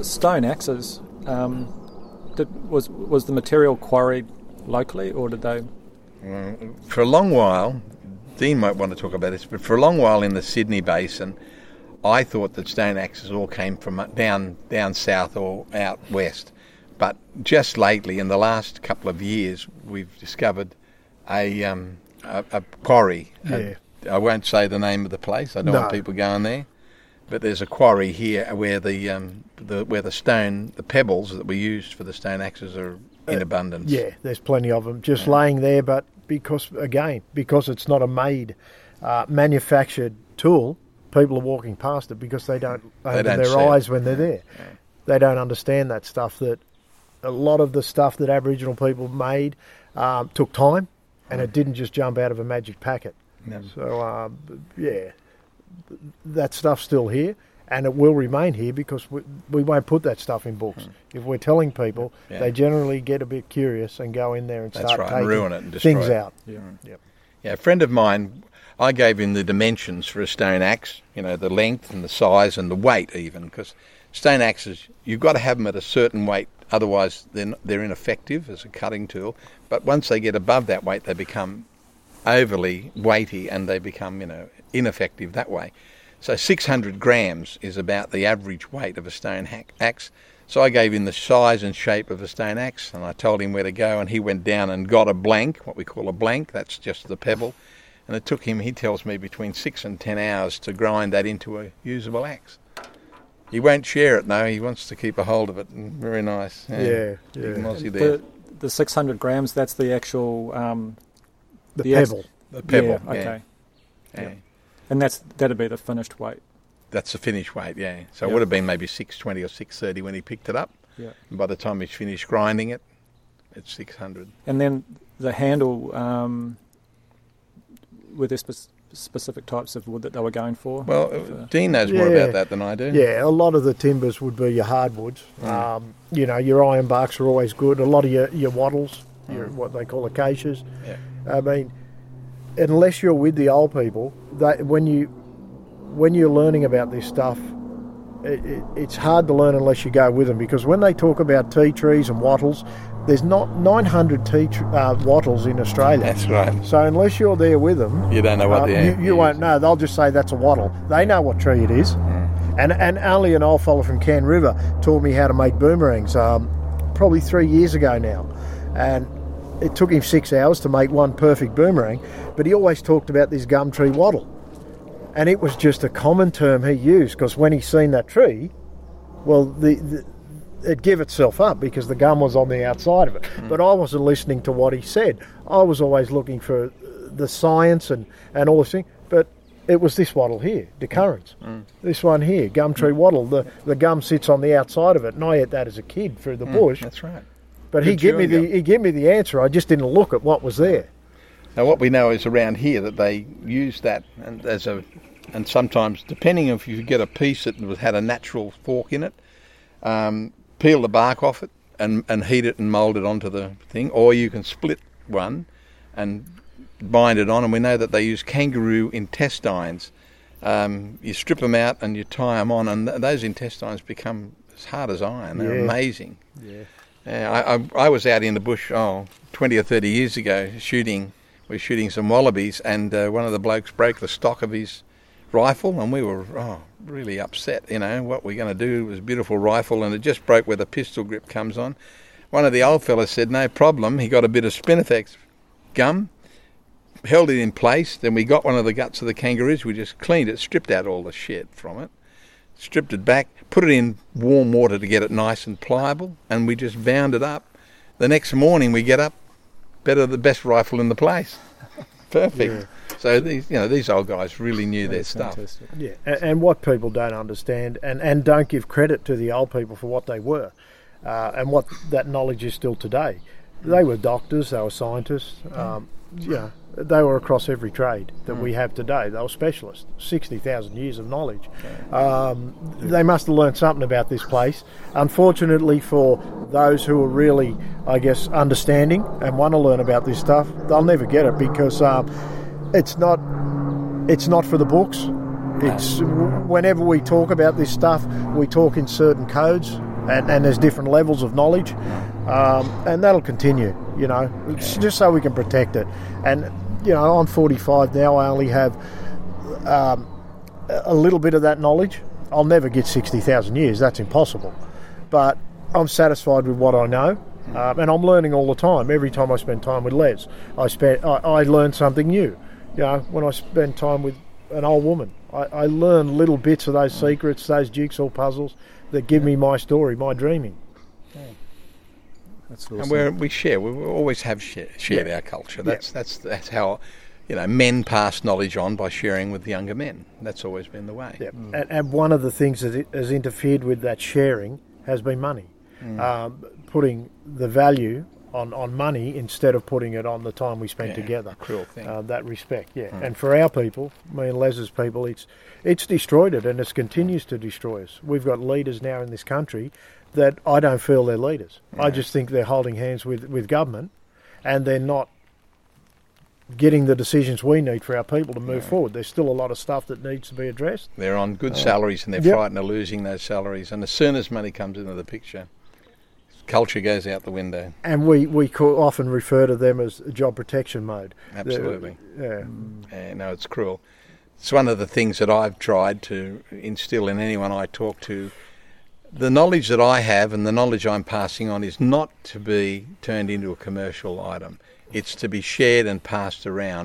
Stone axes. Um, did, was was the material quarried locally, or did they? For a long while, Dean might want to talk about this, but for a long while in the Sydney Basin, I thought that stone axes all came from down down south or out west. But just lately, in the last couple of years, we've discovered a um, a, a, quarry. Yeah. A, I won't say the name of the place. I don't No. want people going there. But there's a quarry here where the um, the where the stone, the pebbles that we used for the stone axes are in abundance. Yeah, there's plenty of them just laying there, but because again, because it's not a made, uh, manufactured tool, people are walking past it because they don't open don't their see it. eyes when they're there. They don't understand that stuff. That a lot of the stuff that Aboriginal people made um, took time, and it didn't just jump out of a magic packet. No. So um, yeah, that stuff's still here. And it will remain here because we, we won't put that stuff in books. Hmm. If we're telling people, Yeah. they generally get a bit curious and go in there and That's start right, and taking ruin it and destroy things it. out. Yeah. Hmm. Yeah, a friend of mine, I gave him the dimensions for a stone axe, you know, the length and the size and the weight even, because stone axes, you've got to have them at a certain weight, otherwise they're, n- they're ineffective as a cutting tool. But once they get above that weight, they become overly weighty and they become, you know, ineffective that way. So 600 grams is about the average weight of a stone hack, axe. So I gave him the size and shape of a stone axe, and I told him where to go, and he went down and got a blank, what we call a blank. That's just the pebble, and it took him, he tells me, between six and ten hours to grind that into a usable axe. He won't share it, no. He wants to keep a hold of it. And very nice. Yeah, yeah. Big Mozzie there. The, the 600 grams, that's the actual. Um, The, The ex- pebble. The pebble. Yeah, yeah, okay. yeah. And that's that'd be the finished weight. That's the finished weight, yeah. So it would have been maybe 620 or 630 when he picked it up. Yeah. And by the time he's finished grinding it, it's 600. And then the handle, um, were there spe- specific types of wood that they were going for? Well, For- Dean knows more about that than I do. Yeah, a lot of the timbers would be your hardwoods. Um, you know, your iron barks are always good. A lot of your, your wattles, your what they call acacias. Yeah. I mean, unless you're with the old people, they, when you when you're learning about this stuff, it, it, it's hard to learn unless you go with them because when they talk about tea trees and wattles, there's not 900 tea tr- uh, wattles in Australia. That's right. So unless you're there with them, You don't know what uh, they you, you won't know. They'll just say that's a wattle. They know what tree it is. And and only an old fellow from Cann River taught me how to make boomerangs. Um, probably three years ago now, and it took him six hours to make one perfect boomerang. But he always talked about this gum tree wattle, and it was just a common term he used because when he seen that tree, well, the, the it give itself up because the gum was on the outside of it. Hmm. But I wasn't listening to what he said. I was always looking for the science and, and all this thing. But it was this wattle here, decurrens. Hmm. Hmm. This one here, gum tree wattle. The the gum sits on the outside of it, and I ate that as a kid through the bush. That's right. But he gave me the gum. he gave me the answer. I just didn't look at what was there. Now, what we know is around here that they use that and as a, and sometimes depending if you get a piece that was- had a natural fork in it, um, peel the bark off it and and heat it and mould it onto the thing, or you can split one and bind it on. And we know that they use kangaroo intestines. Um, you strip them out and you tie them on, and th- those intestines become as hard as iron. They're Yeah. amazing. Yeah. I, I, I was out in the bush, oh, 20 or 30 years ago, shooting, we were shooting some wallabies, and uh, one of the blokes broke the stock of his rifle, and we were, oh, really upset, you know, what we're going to do. Was a beautiful rifle, and it just broke where the pistol grip comes on. One of the old fellas said, no problem. He got a bit of Spinifex gum, held it in place, then we got one of the guts of the kangaroos, we just cleaned it, stripped out all the shit from it, stripped it back, put it in warm water to get it nice and pliable, and we just bound it up. The next morning we get up, better the best rifle in the place. Perfect. So these, you know, these old guys really knew their That's stuff. Yeah, and, and what people don't understand and, and don't give credit to the old people for what they were uh, and what that knowledge is still today. They were doctors, they were scientists, um, yeah, they were across every trade that we have today. They were specialists, 60,000 years of knowledge. Um, they must have learned something about this place. Unfortunately, for those who are really, I guess, understanding and want to learn about this stuff, they'll never get it because um, it's not it's not for the books. It's whenever we talk about this stuff, we talk in certain codes, and, and there's different levels of knowledge, um, and that'll continue. You know, it's just so we can protect it. And you know, I'm 45 now. I only have um, a little bit of that knowledge. I'll never get 60,000 years. That's impossible. But I'm satisfied with what I know. Um, and I'm learning all the time. Every time I spend time with Les, I spend I, I learn something new. You know, when I spend time with an old woman, I, I learn little bits of those secrets, those jigsaw puzzles that give me my story, my dreaming. That's awesome. And we're, we share. We we always have share, shared Yeah. our culture. That's that's that's how, you know, men pass knowledge on by sharing with younger men. That's always been the way. Yep. And, and one of the things that it has interfered with that sharing has been money. Um, putting the value on, on money instead of putting it on the time we spent Yeah, together. cruel thing. Uh, that respect, yeah. And for our people, me and Les's people, it's it's destroyed it and it continues to destroy us. We've got leaders now in this country that I don't feel they're leaders. I just think they're holding hands with, with government and they're not getting the decisions we need for our people to move forward. There's still a lot of stuff that needs to be addressed. They're on good salaries and they're Yep. frightened of losing those salaries. And as soon as money comes into the picture, culture goes out the window. And we, we co- often refer to them as job protection mode. Absolutely. Yeah. Mm. Yeah, no, it's cruel. It's one of the things that I've tried to instill in anyone I talk to. The knowledge that I have and the knowledge I'm passing on is not to be turned into a commercial item. It's to be shared and passed around